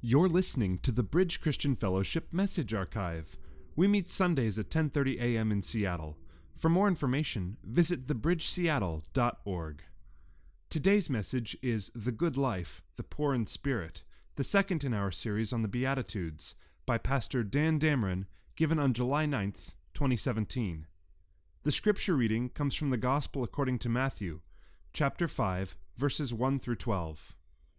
You're listening to the Bridge Christian Fellowship Message Archive. We meet Sundays at 10:30 a.m. in Seattle. For more information, visit thebridgeseattle.org. Today's message is The Good Life, the Poor in Spirit, the second in our series on the Beatitudes, by Pastor Dan Dameron, given on July 9th, 2017. The scripture reading comes from the Gospel according to Matthew, chapter 5, verses 1 through 12.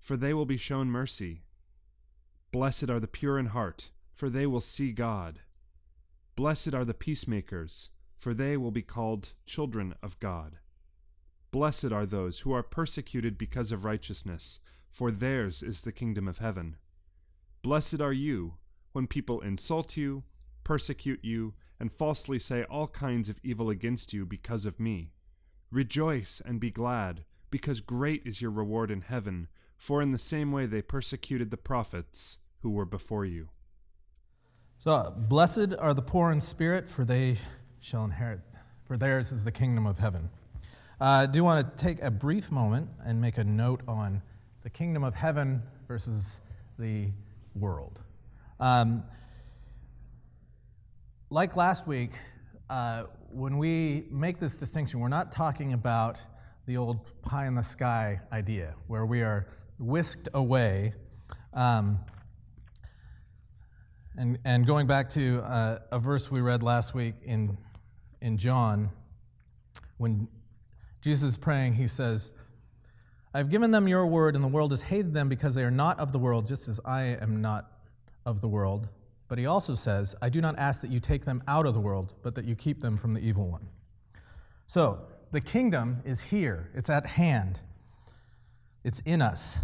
for they will be shown mercy. Blessed are the pure in heart, for they will see God. Blessed are the peacemakers, for they will be called children of God. Blessed are those who are persecuted because of righteousness, for theirs is the kingdom of heaven. Blessed are you when people insult you, persecute you, and falsely say all kinds of evil against you because of me. Rejoice and be glad, because great is your reward in heaven for in the same way they persecuted the prophets who were before you. So, blessed are the poor in spirit, for they shall inherit, for theirs is the kingdom of heaven. Uh, I do want to take a brief moment and make a note on the kingdom of heaven versus the world. Um, like last week, uh, when we make this distinction, we're not talking about the old pie in the sky idea, where we are whisked away. Um, and, and going back to uh, a verse we read last week in, in John, when Jesus is praying, he says, I've given them your word, and the world has hated them because they are not of the world, just as I am not of the world. But he also says, I do not ask that you take them out of the world, but that you keep them from the evil one. So, the kingdom is here, it's at hand. It's in us.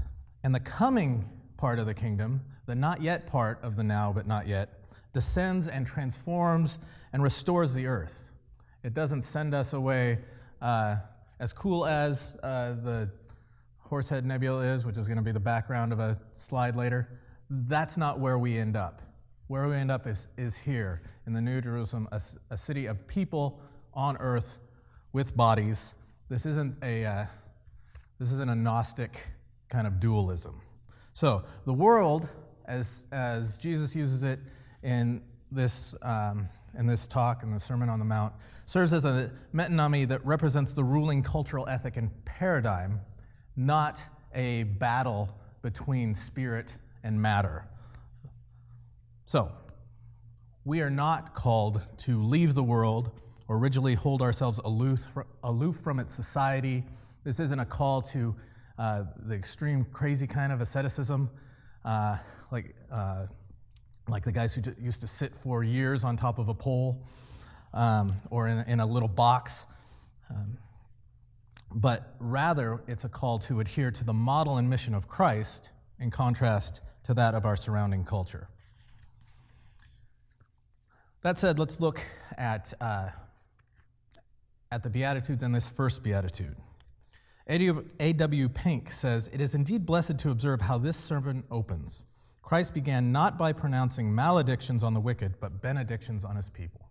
And the coming part of the kingdom, the not yet part of the now but not yet, descends and transforms and restores the earth. It doesn't send us away uh, as cool as uh, the Horsehead Nebula is, which is going to be the background of a slide later. That's not where we end up. Where we end up is, is here in the New Jerusalem, a, a city of people on earth with bodies. This isn't a uh, this isn't a Gnostic kind of dualism. So the world, as, as Jesus uses it in this, um, in this talk, in the Sermon on the Mount, serves as a metonymy that represents the ruling cultural ethic and paradigm, not a battle between spirit and matter. So, we are not called to leave the world or rigidly hold ourselves aloof, aloof from its society this isn't a call to uh, the extreme, crazy kind of asceticism, uh, like, uh, like the guys who used to sit for years on top of a pole um, or in, in, a little box. Um, but rather, it's a call to adhere to the model and mission of Christ in contrast to that of our surrounding culture. That said, let's look at, uh, at the Beatitudes and this first Beatitude. A.W. Pink says, It is indeed blessed to observe how this sermon opens. Christ began not by pronouncing maledictions on the wicked, but benedictions on his people.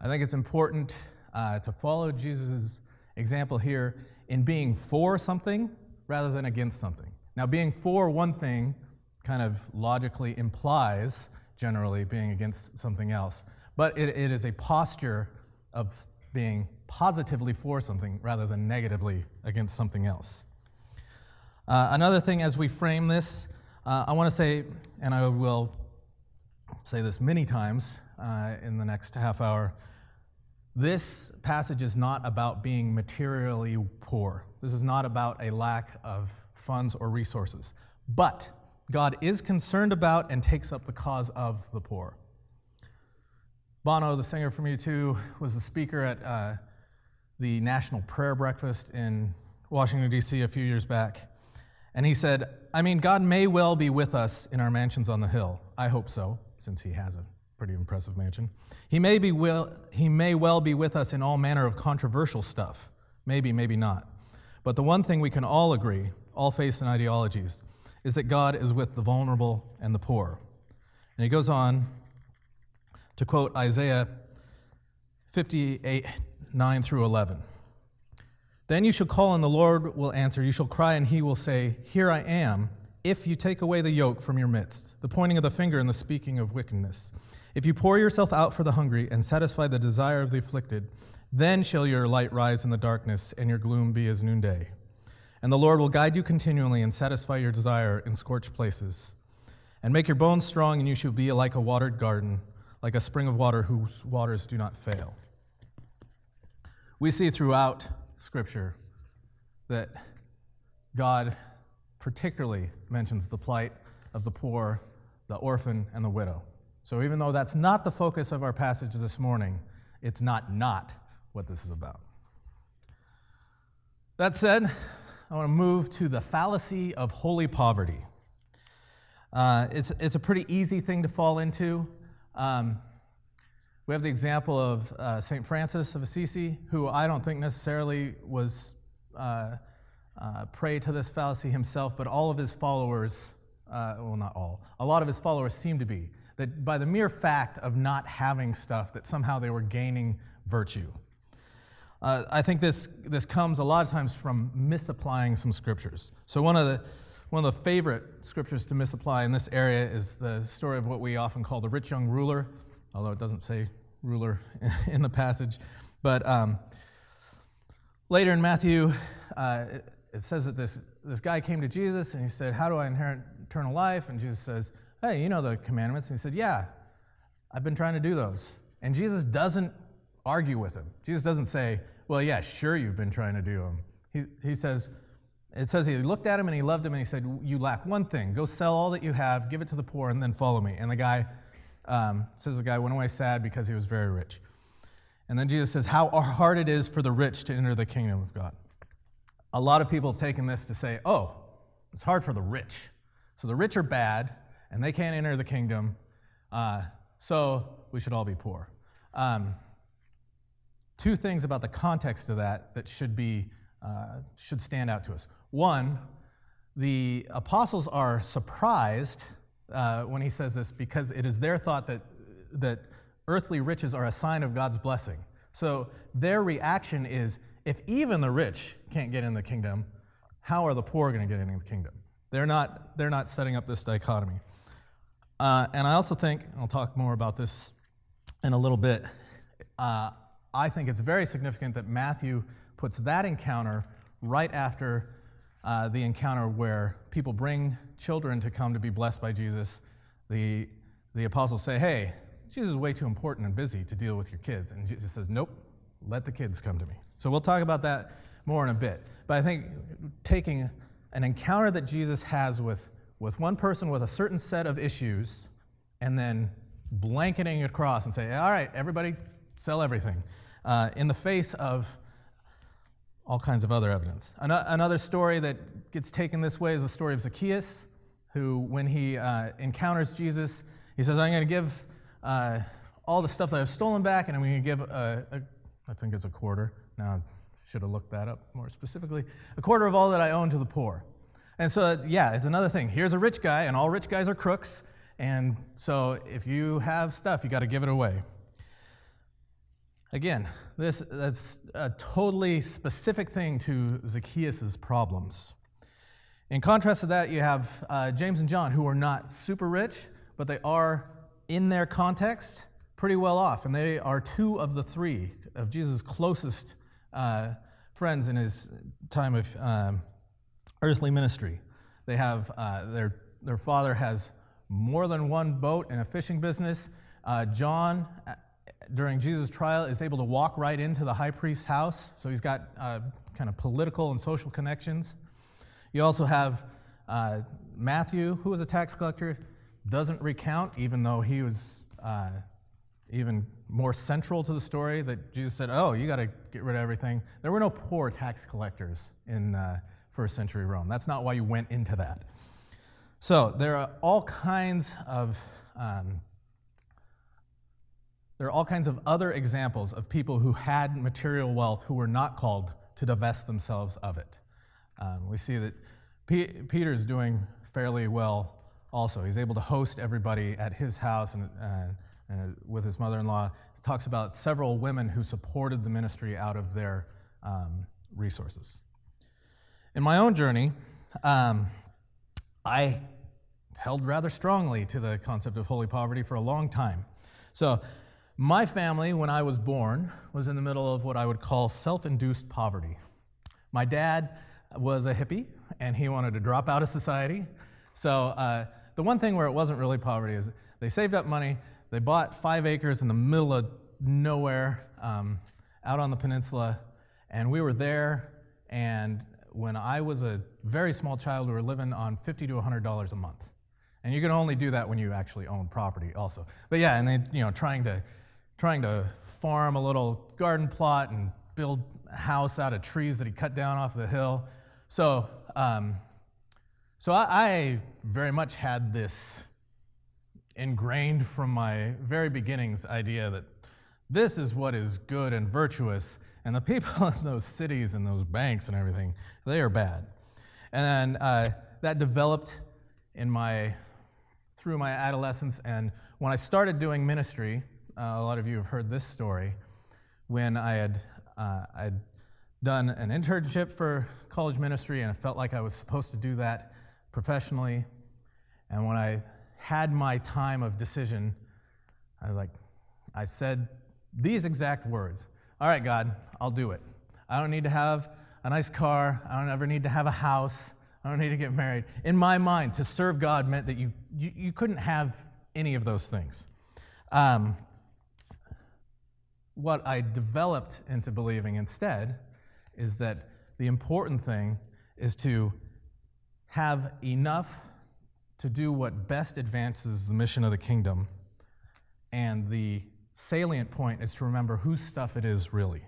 I think it's important uh, to follow Jesus' example here in being for something rather than against something. Now, being for one thing kind of logically implies generally being against something else, but it, it is a posture of being positively for something rather than negatively against something else. Uh, another thing as we frame this, uh, I want to say, and I will say this many times uh, in the next half hour, this passage is not about being materially poor. This is not about a lack of funds or resources. But God is concerned about and takes up the cause of the poor. Bono, the singer from U2, was the speaker at uh, the National Prayer Breakfast in Washington, D.C., a few years back. And he said, I mean, God may well be with us in our mansions on the hill. I hope so, since he has a pretty impressive mansion. He may, be will, he may well be with us in all manner of controversial stuff. Maybe, maybe not. But the one thing we can all agree, all faiths and ideologies, is that God is with the vulnerable and the poor. And he goes on to quote Isaiah 58 9 through 11. Then you shall call, and the Lord will answer. You shall cry, and he will say, Here I am, if you take away the yoke from your midst, the pointing of the finger and the speaking of wickedness. If you pour yourself out for the hungry and satisfy the desire of the afflicted, then shall your light rise in the darkness, and your gloom be as noonday. And the Lord will guide you continually and satisfy your desire in scorched places, and make your bones strong, and you shall be like a watered garden, like a spring of water whose waters do not fail. We see throughout Scripture that God particularly mentions the plight of the poor, the orphan, and the widow. So even though that's not the focus of our passage this morning, it's not not what this is about. That said, I want to move to the fallacy of holy poverty. Uh, it's, it's a pretty easy thing to fall into. Um, we have the example of uh, St. Francis of Assisi, who I don't think necessarily was uh, uh, prey to this fallacy himself, but all of his followers, uh, well, not all, a lot of his followers seem to be, that by the mere fact of not having stuff, that somehow they were gaining virtue. Uh, I think this, this comes a lot of times from misapplying some scriptures. So, one of, the, one of the favorite scriptures to misapply in this area is the story of what we often call the rich young ruler although it doesn't say ruler in the passage. But um, later in Matthew, uh, it, says that this, this guy came to Jesus and he said, How do I inherit eternal life? And Jesus says, Hey, you know the commandments. And he said, Yeah, I've been trying to do those. And Jesus doesn't argue with him. Jesus doesn't say, Well, yeah, sure, you've been trying to do them. He, he says, it says he looked at him and he loved him and he said, You lack one thing. Go sell all that you have, give it to the poor, and then follow me. And the guy um, says the guy went away sad because he was very rich. And then Jesus says, How hard it is for the rich to enter the kingdom of God. A lot of people have taken this to say, Oh, it's hard for the rich. So the rich are bad and they can't enter the kingdom. Uh, so we should all be poor. Um, two things about the context of that that should be uh, should stand out to us. One, the apostles are surprised uh, when he says this because it is their thought that, that earthly riches are a sign of God's blessing. So their reaction is if even the rich can't get in the kingdom, how are the poor going to get into the kingdom? They're not, they're not setting up this dichotomy. Uh, and I also think, I'll talk more about this in a little bit, uh, I think it's very significant that Matthew puts that encounter right after uh, the encounter where people bring children to come to be blessed by Jesus, the, the apostles say, Hey, Jesus is way too important and busy to deal with your kids. And Jesus says, Nope, let the kids come to me. So we'll talk about that more in a bit. But I think taking an encounter that Jesus has with, with one person with a certain set of issues and then blanketing across and say, All right, everybody, sell everything, uh, in the face of all kinds of other evidence. Another story that gets taken this way is the story of Zacchaeus, who, when he uh, encounters Jesus, he says, I'm going to give uh, all the stuff that I've stolen back, and I'm going to give, a, a, I think it's a quarter. Now, I should have looked that up more specifically. A quarter of all that I own to the poor. And so, yeah, it's another thing. Here's a rich guy, and all rich guys are crooks. And so, if you have stuff, you got to give it away. Again, this, that's a totally specific thing to Zacchaeus' problems. In contrast to that, you have uh, James and John, who are not super rich, but they are, in their context, pretty well off. And they are two of the three of Jesus' closest uh, friends in his time of um, earthly ministry. They have, uh, their, their father has more than one boat in a fishing business. Uh, John during Jesus' trial, is able to walk right into the high priest's house. So he's got uh, kind of political and social connections. You also have uh, Matthew, who was a tax collector, doesn't recount, even though he was uh, even more central to the story that Jesus said, Oh, you got to get rid of everything. There were no poor tax collectors in uh, first century Rome. That's not why you went into that. So there are all kinds of um, there are all kinds of other examples of people who had material wealth who were not called to divest themselves of it. Um, we see that P- Peter's doing fairly well also. He's able to host everybody at his house and, uh, and with his mother in law. He talks about several women who supported the ministry out of their um, resources. In my own journey, um, I held rather strongly to the concept of holy poverty for a long time. So, my family, when I was born, was in the middle of what I would call self induced poverty. My dad was a hippie, and he wanted to drop out of society. So, uh, the one thing where it wasn't really poverty is they saved up money, they bought five acres in the middle of nowhere um, out on the peninsula, and we were there. And when I was a very small child, we were living on 50 to $100 a month. And you can only do that when you actually own property, also. But yeah, and then, you know, trying to, trying to farm a little garden plot and build a house out of trees that he cut down off the hill. So, um, so I, I very much had this ingrained from my very beginnings idea that this is what is good and virtuous, and the people in those cities and those banks and everything, they are bad. And then uh, that developed in my through my adolescence, and when I started doing ministry, uh, a lot of you have heard this story. When I had uh, I'd done an internship for college ministry, and I felt like I was supposed to do that professionally. And when I had my time of decision, I was like, I said these exact words All right, God, I'll do it. I don't need to have a nice car. I don't ever need to have a house. I don't need to get married. In my mind, to serve God meant that you, you, you couldn't have any of those things. Um, what I developed into believing instead is that the important thing is to have enough to do what best advances the mission of the kingdom. And the salient point is to remember whose stuff it is really.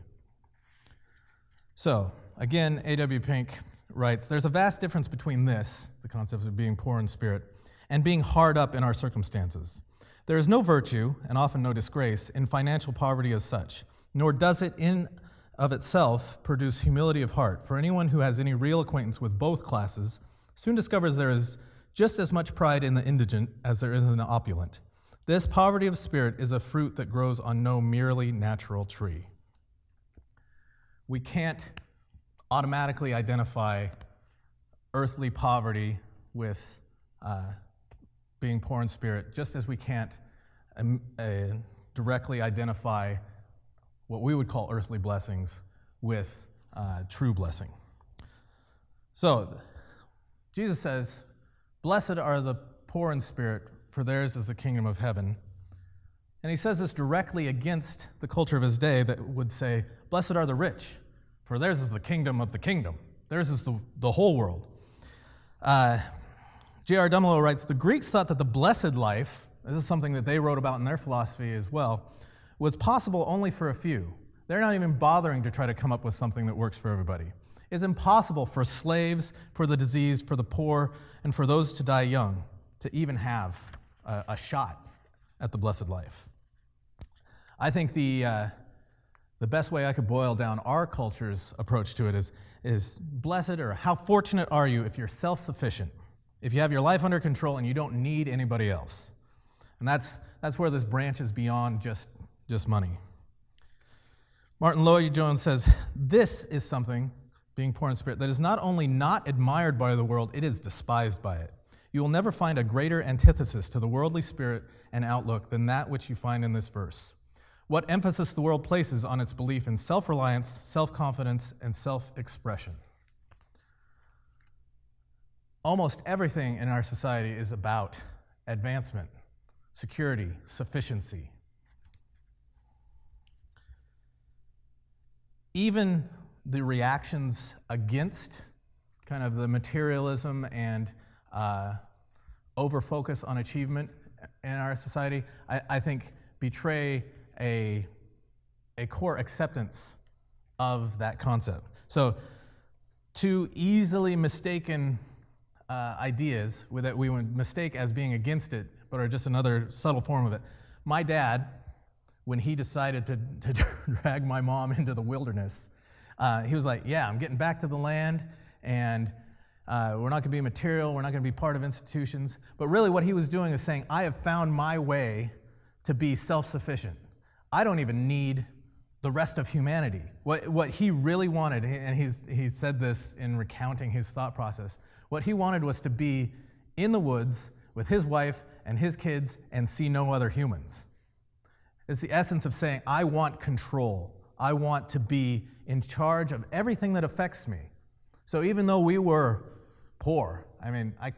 So, again, A.W. Pink writes There's a vast difference between this, the concept of being poor in spirit, and being hard up in our circumstances. There is no virtue, and often no disgrace, in financial poverty as such, nor does it in of itself produce humility of heart. For anyone who has any real acquaintance with both classes soon discovers there is just as much pride in the indigent as there is in the opulent. This poverty of spirit is a fruit that grows on no merely natural tree. We can't automatically identify earthly poverty with uh, being poor in spirit, just as we can't um, uh, directly identify what we would call earthly blessings with uh, true blessing. So, Jesus says, Blessed are the poor in spirit, for theirs is the kingdom of heaven. And he says this directly against the culture of his day that would say, Blessed are the rich, for theirs is the kingdom of the kingdom. Theirs is the, the whole world. Uh, J.R. Dummelow writes The Greeks thought that the blessed life, this is something that they wrote about in their philosophy as well, was possible only for a few. They're not even bothering to try to come up with something that works for everybody. It's impossible for slaves, for the diseased, for the poor, and for those to die young to even have a, a shot at the blessed life. I think the, uh, the best way I could boil down our culture's approach to it is, is blessed or how fortunate are you if you're self sufficient, if you have your life under control and you don't need anybody else. And that's, that's where this branches beyond just, just money. Martyn Lloyd-Jones says, This is something, being poor in spirit, that is not only not admired by the world, it is despised by it. You will never find a greater antithesis to the worldly spirit and outlook than that which you find in this verse. What emphasis the world places on its belief in self reliance, self confidence, and self expression. Almost everything in our society is about advancement, security, sufficiency. Even the reactions against kind of the materialism and uh, over focus on achievement in our society, I, I think betray a, a core acceptance of that concept. So, two easily mistaken uh, ideas that we would mistake as being against it, but are just another subtle form of it. My dad, when he decided to, to drag my mom into the wilderness, uh, he was like, Yeah, I'm getting back to the land, and uh, we're not going to be material, we're not going to be part of institutions. But really, what he was doing is saying, I have found my way to be self sufficient. I don't even need the rest of humanity. What, what he really wanted, and he's, he said this in recounting his thought process, what he wanted was to be in the woods with his wife and his kids and see no other humans. It's the essence of saying, I want control. I want to be in charge of everything that affects me. So even though we were poor, I mean, I,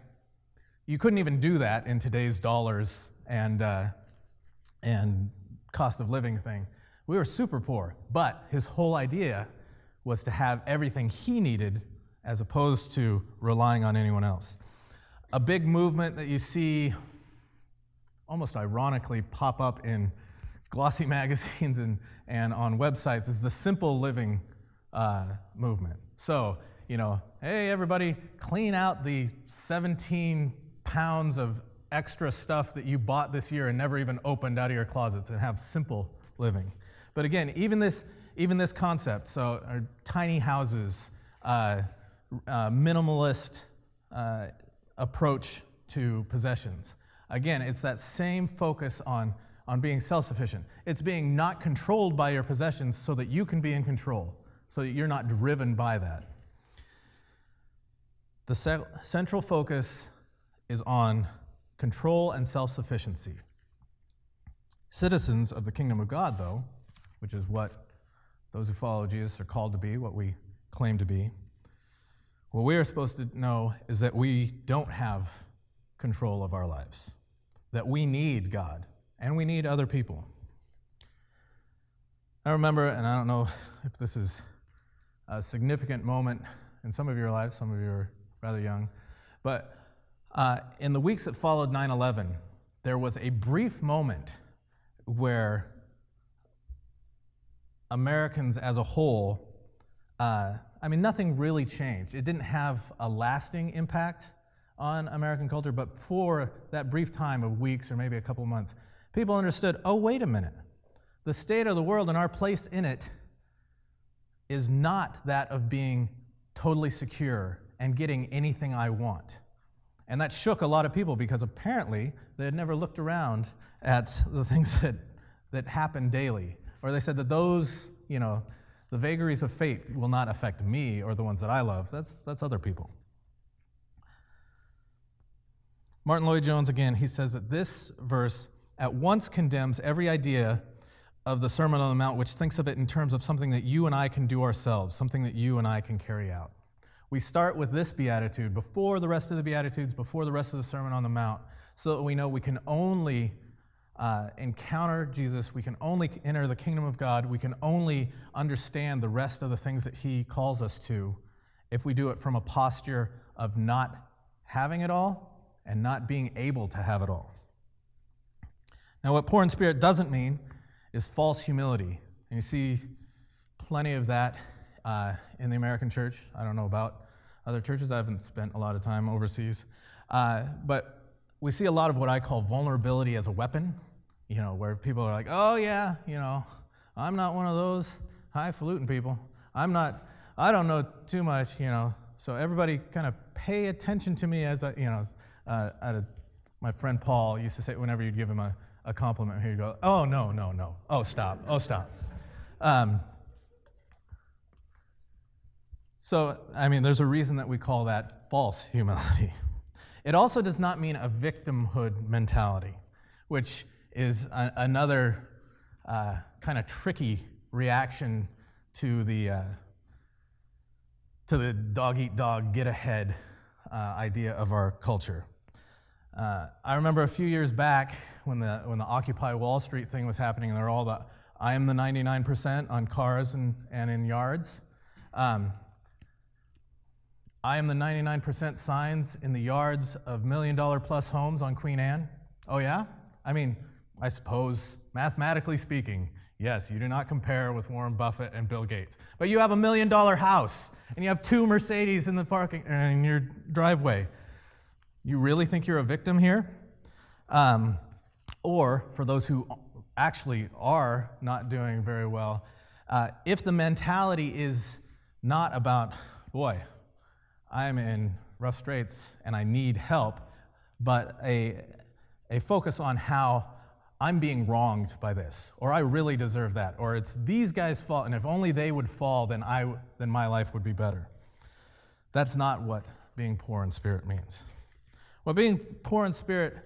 you couldn't even do that in today's dollars and, uh, and cost of living thing. We were super poor, but his whole idea was to have everything he needed as opposed to relying on anyone else. A big movement that you see almost ironically pop up in glossy magazines and, and on websites is the simple living uh, movement. So, you know, hey, everybody, clean out the 17 pounds of extra stuff that you bought this year and never even opened out of your closets and have simple living. But again, even this, even this concept, so uh, tiny houses, uh, uh, minimalist uh, approach to possessions. Again, it's that same focus on, on being self sufficient. It's being not controlled by your possessions so that you can be in control, so that you're not driven by that. The ce- central focus is on control and self sufficiency. Citizens of the kingdom of God, though, which is what those who follow Jesus are called to be, what we claim to be, what we are supposed to know is that we don't have control of our lives, that we need God and we need other people. I remember, and I don't know if this is a significant moment in some of your lives, some of you are rather young, but uh, in the weeks that followed 9 11, there was a brief moment where Americans as a whole, uh, I mean, nothing really changed. It didn't have a lasting impact on American culture, but for that brief time of weeks or maybe a couple months, people understood oh, wait a minute. The state of the world and our place in it is not that of being totally secure and getting anything I want. And that shook a lot of people because apparently they had never looked around at the things that, that happen daily. Or they said that those, you know, the vagaries of fate will not affect me or the ones that I love. That's, that's other people. Martyn Lloyd-Jones, again, he says that this verse at once condemns every idea of the Sermon on the Mount, which thinks of it in terms of something that you and I can do ourselves, something that you and I can carry out. We start with this beatitude before the rest of the beatitudes, before the rest of the Sermon on the Mount, so that we know we can only uh, encounter Jesus, we can only enter the kingdom of God, we can only understand the rest of the things that He calls us to if we do it from a posture of not having it all and not being able to have it all. Now, what poor in spirit doesn't mean is false humility. And you see plenty of that uh, in the American church. I don't know about other churches, I haven't spent a lot of time overseas. Uh, but we see a lot of what I call vulnerability as a weapon, you know, where people are like, oh, yeah, you know, I'm not one of those highfalutin people. I'm not, I don't know too much, you know. So everybody kind of pay attention to me as I, you know, uh, a, my friend Paul used to say whenever you'd give him a, a compliment, he'd go, oh, no, no, no. Oh, stop. Oh, stop. Um, so, I mean, there's a reason that we call that false humility. It also does not mean a victimhood mentality, which is a, another uh, kind of tricky reaction to the, uh, to the dog eat dog, get ahead uh, idea of our culture. Uh, I remember a few years back when the, when the Occupy Wall Street thing was happening, and they're all the I am the 99% on cars and, and in yards. Um, I am the 99% signs in the yards of million dollar plus homes on Queen Anne. Oh, yeah? I mean, I suppose Mathematically speaking, yes, you do not compare with Warren Buffett and Bill Gates. But you have a million dollar house and you have two Mercedes in the parking in your driveway. You really think you're a victim here? Um, or for those who actually are not doing very well, uh, if the mentality is not about, boy, I'm in rough straits and I need help, but a, a focus on how I'm being wronged by this, or I really deserve that, or it's these guys' fault, and if only they would fall, then, I, then my life would be better. That's not what being poor in spirit means. What being poor in spirit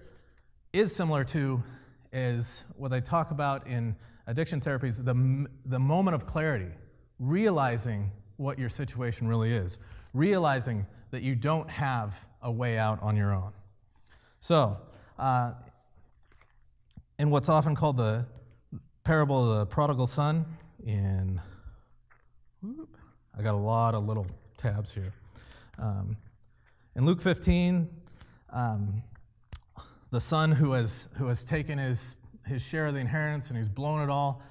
is similar to is what they talk about in addiction therapies the, the moment of clarity, realizing what your situation really is, realizing that you don't have a way out on your own. So, uh, in what's often called the parable of the prodigal son, in whoop, I got a lot of little tabs here. Um, in Luke 15, um, the son who has, who has taken his, his share of the inheritance and he's blown it all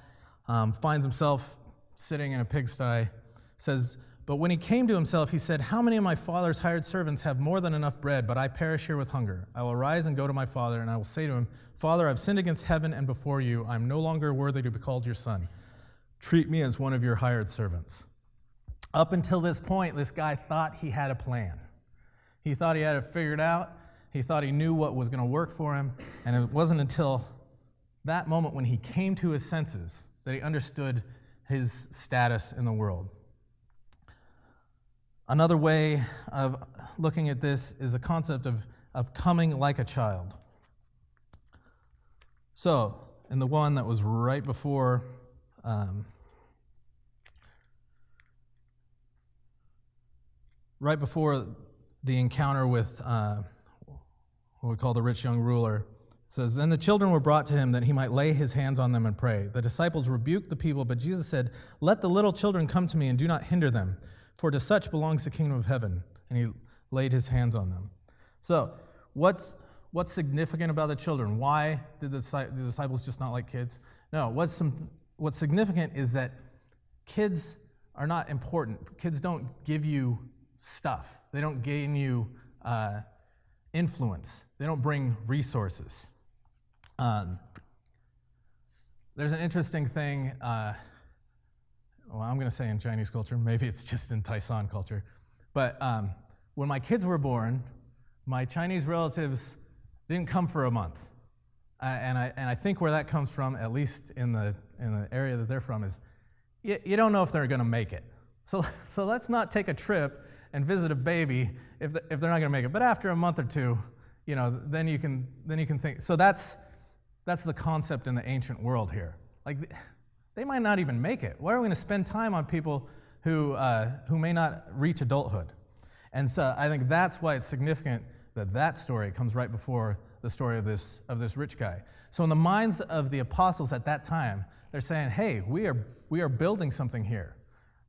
um, finds himself sitting in a pigsty, says, But when he came to himself, he said, How many of my father's hired servants have more than enough bread, but I perish here with hunger? I will rise and go to my father, and I will say to him, Father, I've sinned against heaven and before you. I'm no longer worthy to be called your son. Treat me as one of your hired servants. Up until this point, this guy thought he had a plan. He thought he had it figured out. He thought he knew what was going to work for him. And it wasn't until that moment when he came to his senses that he understood his status in the world. Another way of looking at this is the concept of, of coming like a child. So, in the one that was right before um, right before the encounter with uh, what we call the rich young ruler. It says, Then the children were brought to him that he might lay his hands on them and pray. The disciples rebuked the people, but Jesus said, Let the little children come to me and do not hinder them, for to such belongs the kingdom of heaven. And he laid his hands on them. So, what's, what's significant about the children? Why did the, the disciples just not like kids? No, what's, some, what's significant is that kids are not important. Kids don't give you stuff, they don't gain you. Uh, influence, they don't bring resources. Um, there's an interesting thing, uh, well, I'm going to say in Chinese culture, maybe it's just in Tai-San culture, but um, when my kids were born, my Chinese relatives didn't come for a month. Uh, and, I, and I think where that comes from, at least in the, in the area that they're from, is you, you don't know if they're going to make it. So, so let's not take a trip and visit a baby if, the, if they're not going to make it. But after a month or two, you know, then you can, then you can think. So that's, that's the concept in the ancient world here. Like, they might not even make it. Why are we going to spend time on people who, uh, who may not reach adulthood? And so I think that's why it's significant that that story comes right before the story of this, of this rich guy. So, in the minds of the apostles at that time, they're saying, hey, we are, we are building something here.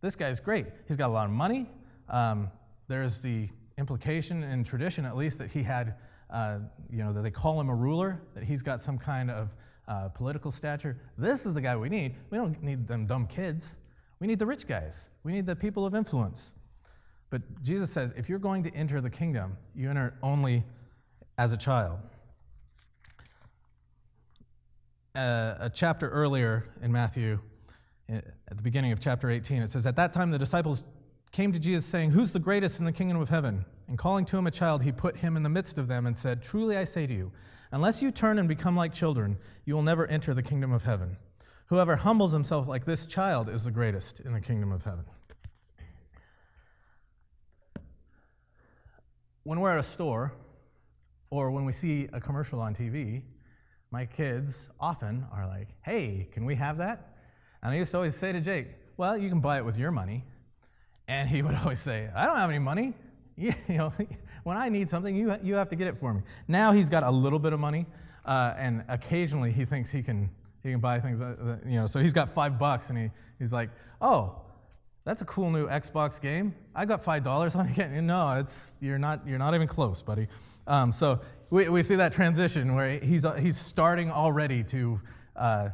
This guy's great. He's got a lot of money, um, there's the implication in tradition, at least, that he had, uh, you know, that they call him a ruler, that he's got some kind of uh, political stature. This is the guy we need. We don't need them dumb kids. We need the rich guys. We need the people of influence. But Jesus says if you're going to enter the kingdom, you enter only as a child. Uh, a chapter earlier in Matthew, at the beginning of chapter 18, it says, At that time the disciples came to Jesus, saying, Who's the greatest in the kingdom of heaven? And calling to him a child, he put him in the midst of them and said, Truly I say to you, unless you turn and become like children, you will never enter the kingdom of heaven. Whoever humbles himself like this child is the greatest in the kingdom of heaven. When we're at a store, or when we see a commercial on TV, my kids often are like, Hey, can we have that? And I used to always say to Jake, Well, you can buy it with your money. And he would always say, I don't have any money. You, know, when I need something, you, you have to get it for me. Now he's got a little bit of money, uh, and occasionally he thinks he can, he can buy things, uh, you know, so he's got five bucks, and he, he's like, oh, that's a cool new Xbox game. I got five dollars on it. No, it's you're not you're not even close, buddy. Um, so we, we see that transition where he's he's starting already to uh,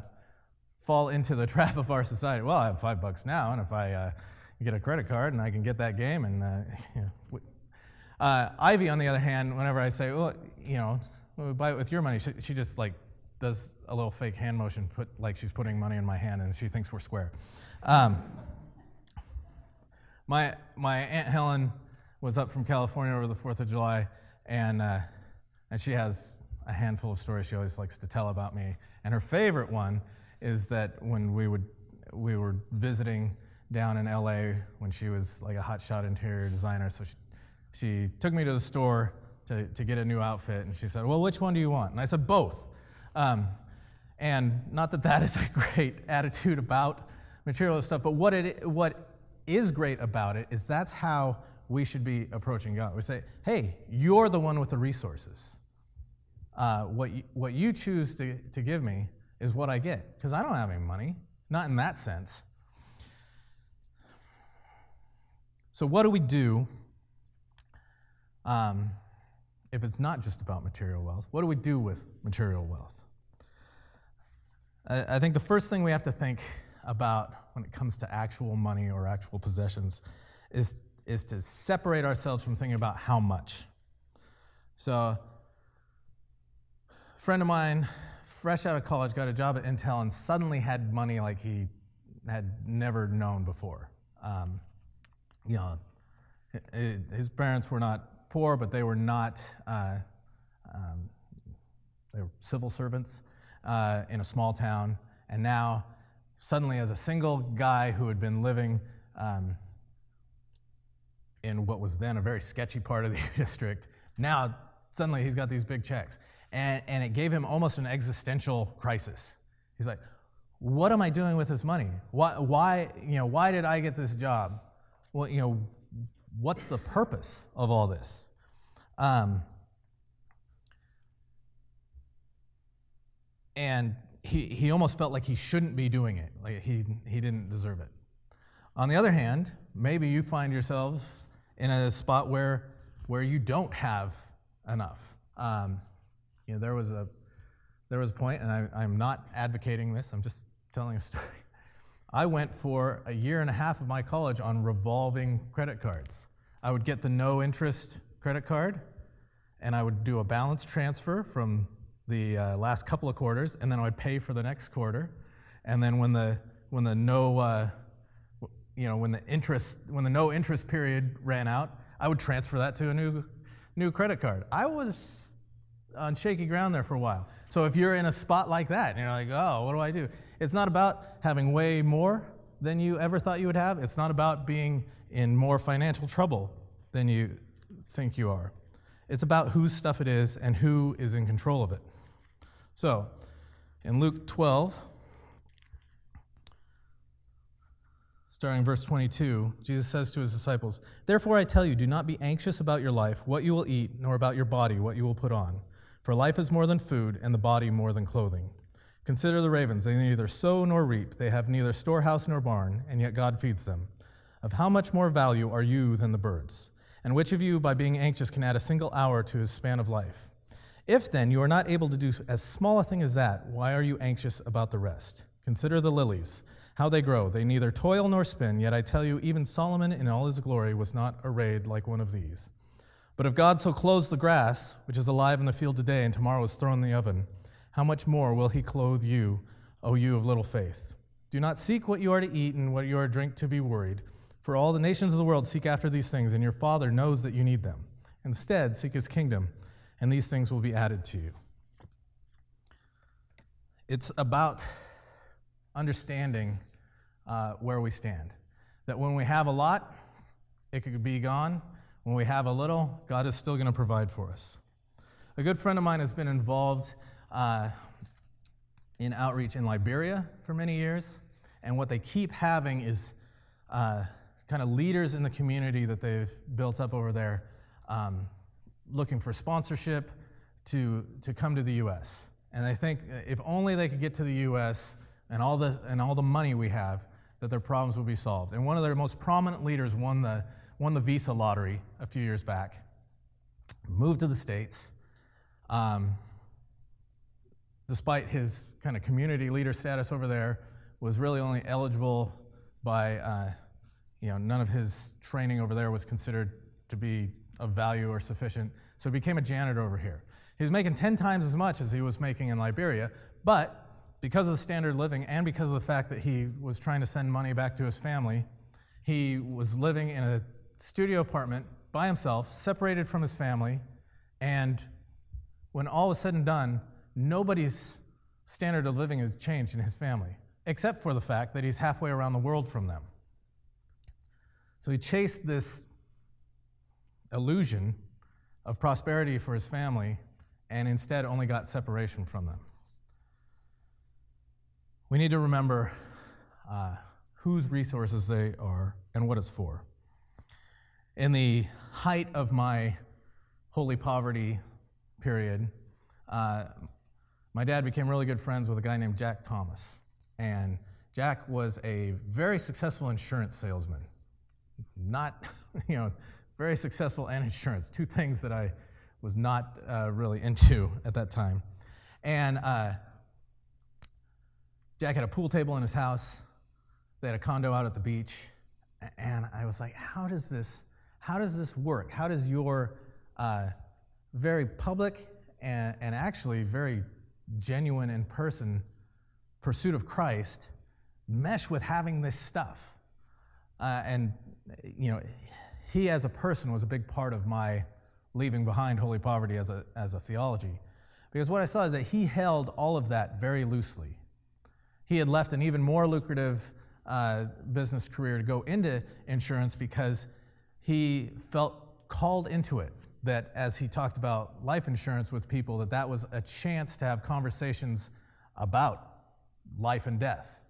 fall into the trap of our society. Well, I have five bucks now, and if I uh, get a credit card and I can get that game, and uh, uh, Ivy, on the other hand, whenever I say, well, you know, buy it with your money, she, she, just like does a little fake hand motion, put like she's putting money in my hand, and she thinks we're square. Um, my my aunt Helen was up from California over the Fourth of July, and uh, and she has a handful of stories she always likes to tell about me. And her favorite one is that when we would we were visiting down in LA when she was like a hotshot interior designer, so she she took me to the store to, to get a new outfit, and she said, Well, which one do you want? And I said, Both. Um, and not that that is a great attitude about material stuff, but what, it, what is great about it is that's how we should be approaching God. We say, Hey, you're the one with the resources. Uh, what, you, what you choose to, to give me is what I get, because I don't have any money, not in that sense. So, what do we do um, if it's not just about material wealth, what do we do with material wealth? I, I think the first thing we have to think about when it comes to actual money or actual possessions is, is to separate ourselves from thinking about how much. So, a friend of mine, fresh out of college, got a job at Intel and suddenly had money like he had never known before. Um, you know, his parents were not poor, but they were not, uh, um, they were civil servants uh, in a small town. And now, suddenly, as a single guy who had been living um, in what was then a very sketchy part of the district, now suddenly he's got these big checks. And, and it gave him almost an existential crisis. He's like, what am I doing with this money? Why, why, you know, why did I get this job? Well, you know, what's the purpose of all this? Um, and he, he almost felt like he shouldn't be doing it, like he, he didn't deserve it. On the other hand, maybe you find yourselves in a spot where, where you don't have enough. Um, you know, there was a, there was a point, and I, I'm not advocating this, I'm just telling a story. I went for a year and a half of my college on revolving credit cards. I would get the no interest credit card, and I would do a balance transfer from the uh, last couple of quarters, and then I would pay for the next quarter. And then when the when the no uh, you know when the interest when the no interest period ran out, I would transfer that to a new new credit card. I was on shaky ground there for a while. So if you're in a spot like that, and you're like, oh, what do I do? It's not about having way more than you ever thought you would have. It's not about being in more financial trouble than you think you are. It's about whose stuff it is and who is in control of it. So, in Luke 12, starting verse 22, Jesus says to his disciples, Therefore I tell you, do not be anxious about your life, what you will eat, nor about your body, what you will put on. For life is more than food, and the body more than clothing. Consider the ravens, they neither sow nor reap, they have neither storehouse nor barn, and yet God feeds them. Of how much more value are you than the birds? And which of you, by being anxious, can add a single hour to his span of life? If then you are not able to do as small a thing as that, why are you anxious about the rest? Consider the lilies, how they grow. They neither toil nor spin, yet I tell you, even Solomon in all his glory was not arrayed like one of these. But if God so clothes the grass, which is alive in the field today and tomorrow is thrown in the oven, how much more will he clothe you, O you of little faith? Do not seek what you are to eat and what you are to drink to be worried. For all the nations of the world seek after these things, and your Father knows that you need them. Instead, seek his kingdom, and these things will be added to you. It's about understanding uh, where we stand. That when we have a lot, it could be gone. When we have a little, God is still going to provide for us. A good friend of mine has been involved uh, in outreach in Liberia for many years, and what they keep having is uh, kind of leaders in the community that they've built up over there um, looking for sponsorship to, to come to the U.S. And I think if only they could get to the U.S. and all the, and all the money we have, that their problems would be solved. And one of their most prominent leaders won the, won the visa lottery a few years back, moved to the States, um, despite his kind of community leader status over there, was really only eligible by, uh, you know, none of his training over there was considered to be of value or sufficient. So he became a janitor over here. He was making 10 times as much as he was making in Liberia, but because of the standard living and because of the fact that he was trying to send money back to his family, he was living in a studio apartment by himself, separated from his family, and when all was said and done, nobody's standard of living has changed in his family, except for the fact that he's halfway around the world from them. So he chased this illusion of prosperity for his family and instead only got separation from them. We need to remember uh, whose resources they are and what it's for. In the height of my holy poverty period, uh, my dad became really good friends with a guy named Jack Thomas. And Jack was a very successful insurance salesman. Not, you know, very successful and insurance, two things that I was not uh, really into at that time. And uh, Jack had a pool table in his house. They had a condo out at the beach. And I was like, how does this, how does this work? How does your uh, very public and, and actually very genuine in person pursuit of Christ mesh with having this stuff? Uh, and, you know, he as a person was a big part of my leaving behind holy poverty as a, as a theology. Because what I saw is that he held all of that very loosely. He had left an even more lucrative uh, business career to go into insurance because he felt called into it. That as he talked about life insurance with people, that that was a chance to have conversations about life and death,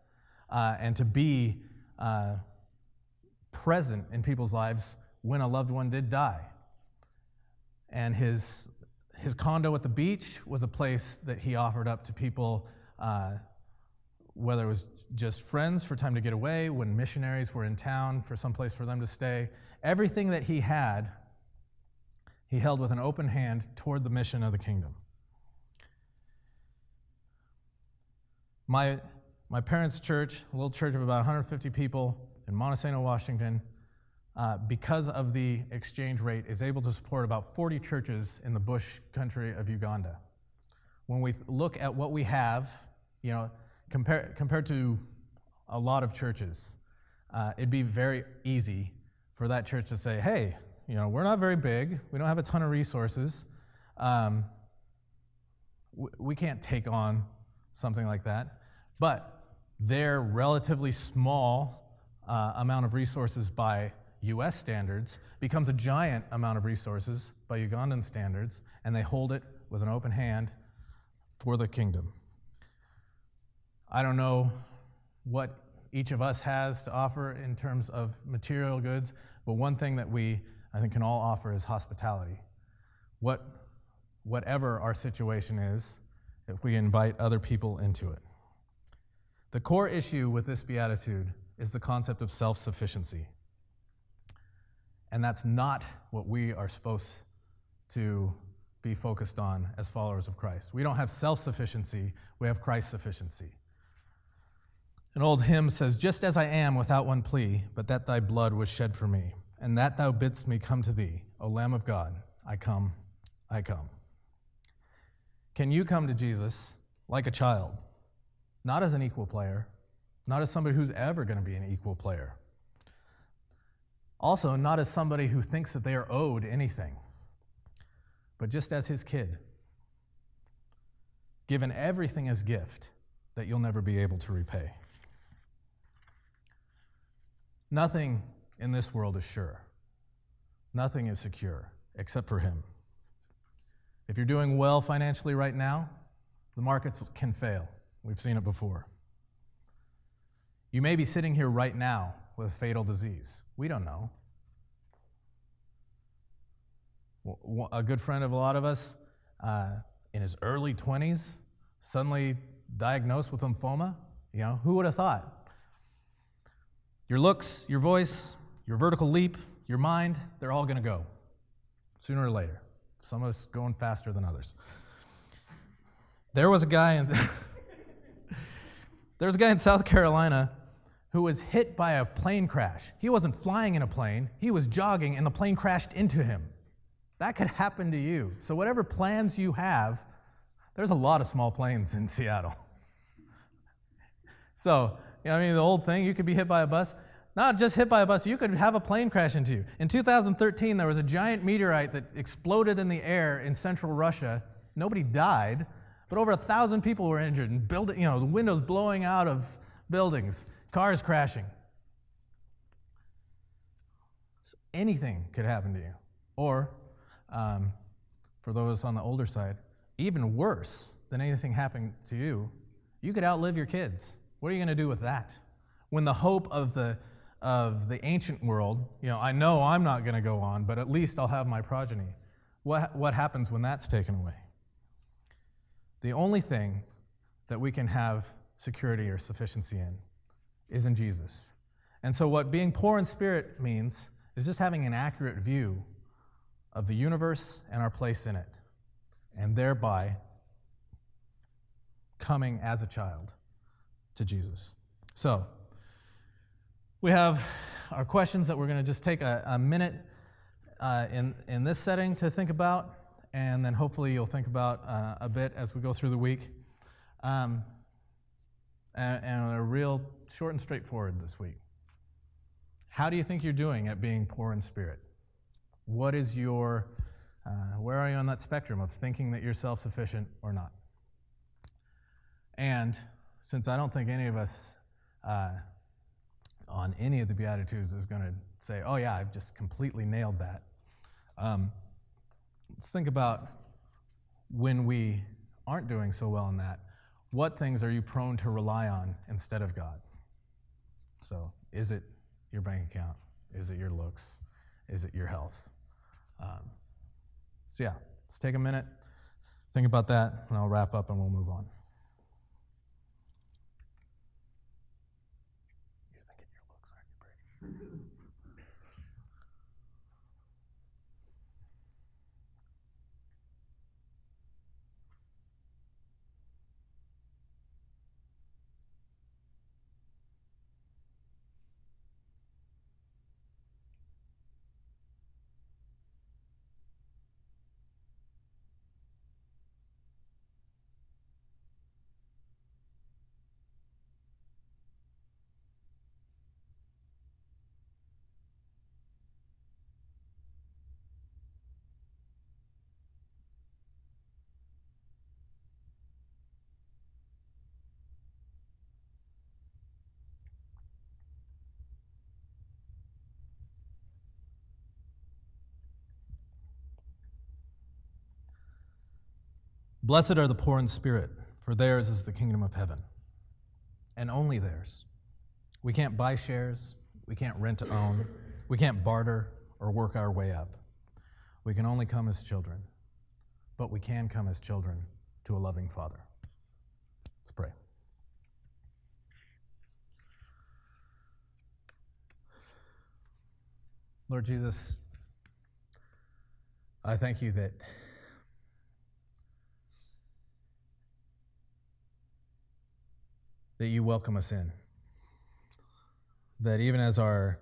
uh, and to be uh, present in people's lives when a loved one did die. And his, his condo at the beach was a place that he offered up to people, uh, whether it was just friends for time to get away, when missionaries were in town for some place for them to stay. Everything that he had, he held with an open hand toward the mission of the kingdom. My, my parents' church, a little church of about 150 people in Montesano, Washington, uh, because of the exchange rate, is able to support about 40 churches in the bush country of Uganda. When we look at what we have, you know, compare, compared to a lot of churches, uh, it'd be very easy for that church to say, hey, you know, we're not very big, we don't have a ton of resources, um, we can't take on something like that. But their relatively small uh, amount of resources by US standards becomes a giant amount of resources by Ugandan standards, and they hold it with an open hand for the kingdom. I don't know what each of us has to offer in terms of material goods, but one thing that we, I think, can all offer is hospitality. What, whatever our situation is, if we invite other people into it. The core issue with this beatitude is the concept of self sufficiency. And that's not what we are supposed to be focused on as followers of Christ. We don't have self sufficiency, we have Christ sufficiency. An old hymn says, Just as I am without one plea, but that thy blood was shed for me, and that thou bidst me come to thee, O Lamb of God, I come, I come. Can you come to Jesus like a child, not as an equal player, not as somebody who's ever going to be an equal player? Also, not as somebody who thinks that they are owed anything, but just as his kid, given everything as gift that you'll never be able to repay. Nothing in this world is sure. Nothing is secure except for him. If you're doing well financially right now, the markets can fail. We've seen it before. You may be sitting here right now with fatal disease. We don't know. A good friend of a lot of us, uh, in his early 20s, suddenly diagnosed with lymphoma. You know, who would have thought? Your looks, your voice, your vertical leap, your mind, they're all going to go sooner or later. Some of us going faster than others. There was a guy in there was a guy in South Carolina who was hit by a plane crash. He wasn't flying in a plane, he was jogging and the plane crashed into him. That could happen to you. So whatever plans you have, there's a lot of small planes in Seattle. So, you know, I mean, the old thing, you could be hit by a bus. Not just hit by a bus, you could have a plane crash into you. In 2013, there was a giant meteorite that exploded in the air in central Russia. Nobody died, but over a thousand people were injured and building, you know, the windows blowing out of buildings, cars crashing. So anything could happen to you. Or, um, for those on the older side, even worse than anything happening to you, you could outlive your kids. What are you going to do with that? When the hope of the of the ancient world, you know, I know I'm not going to go on, but at least I'll have my progeny. What, what happens when that's taken away? The only thing that we can have security or sufficiency in is in Jesus. And so, what being poor in spirit means is just having an accurate view of the universe and our place in it, and thereby coming as a child to Jesus. So, we have our questions that we're going to just take a, a minute uh, in, in this setting to think about, and then hopefully you'll think about uh, a bit as we go through the week. Um, and, and a real short and straightforward this week. How do you think you're doing at being poor in spirit? What is your, uh, where are you on that spectrum of thinking that you're self sufficient or not? And since I don't think any of us uh, on any of the Beatitudes is going to say, oh, yeah, I've just completely nailed that. Um, let's think about when we aren't doing so well in that. What things are you prone to rely on instead of God? So, is it your bank account? Is it your looks? Is it your health? Um, so, yeah, let's take a minute, think about that, and I'll wrap up and we'll move on. Blessed are the poor in spirit, for theirs is the kingdom of heaven. And only theirs. We can't buy shares, we can't rent to own, we can't barter or work our way up. We can only come as children, but we can come as children to a loving Father. Let's pray. Lord Jesus, I thank you that that you welcome us in. That even as our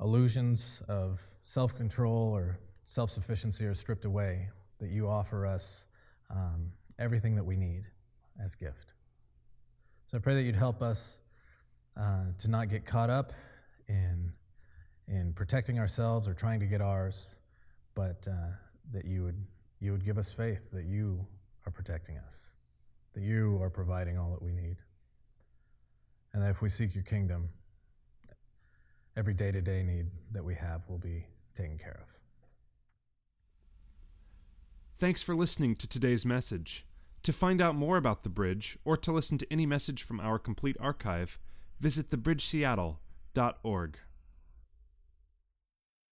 illusions of self control or self sufficiency are stripped away, that you offer us um, everything that we need as gift. So I pray that you'd help us uh, to not get caught up in, in protecting ourselves or trying to get ours, but uh, that you would, you would give us faith that you are protecting us, that you are providing all that we need. And that if we seek your kingdom, every day to day need that we have will be taken care of. Thanks for listening to today's message. To find out more about the bridge or to listen to any message from our complete archive, visit thebridgeseattle.org.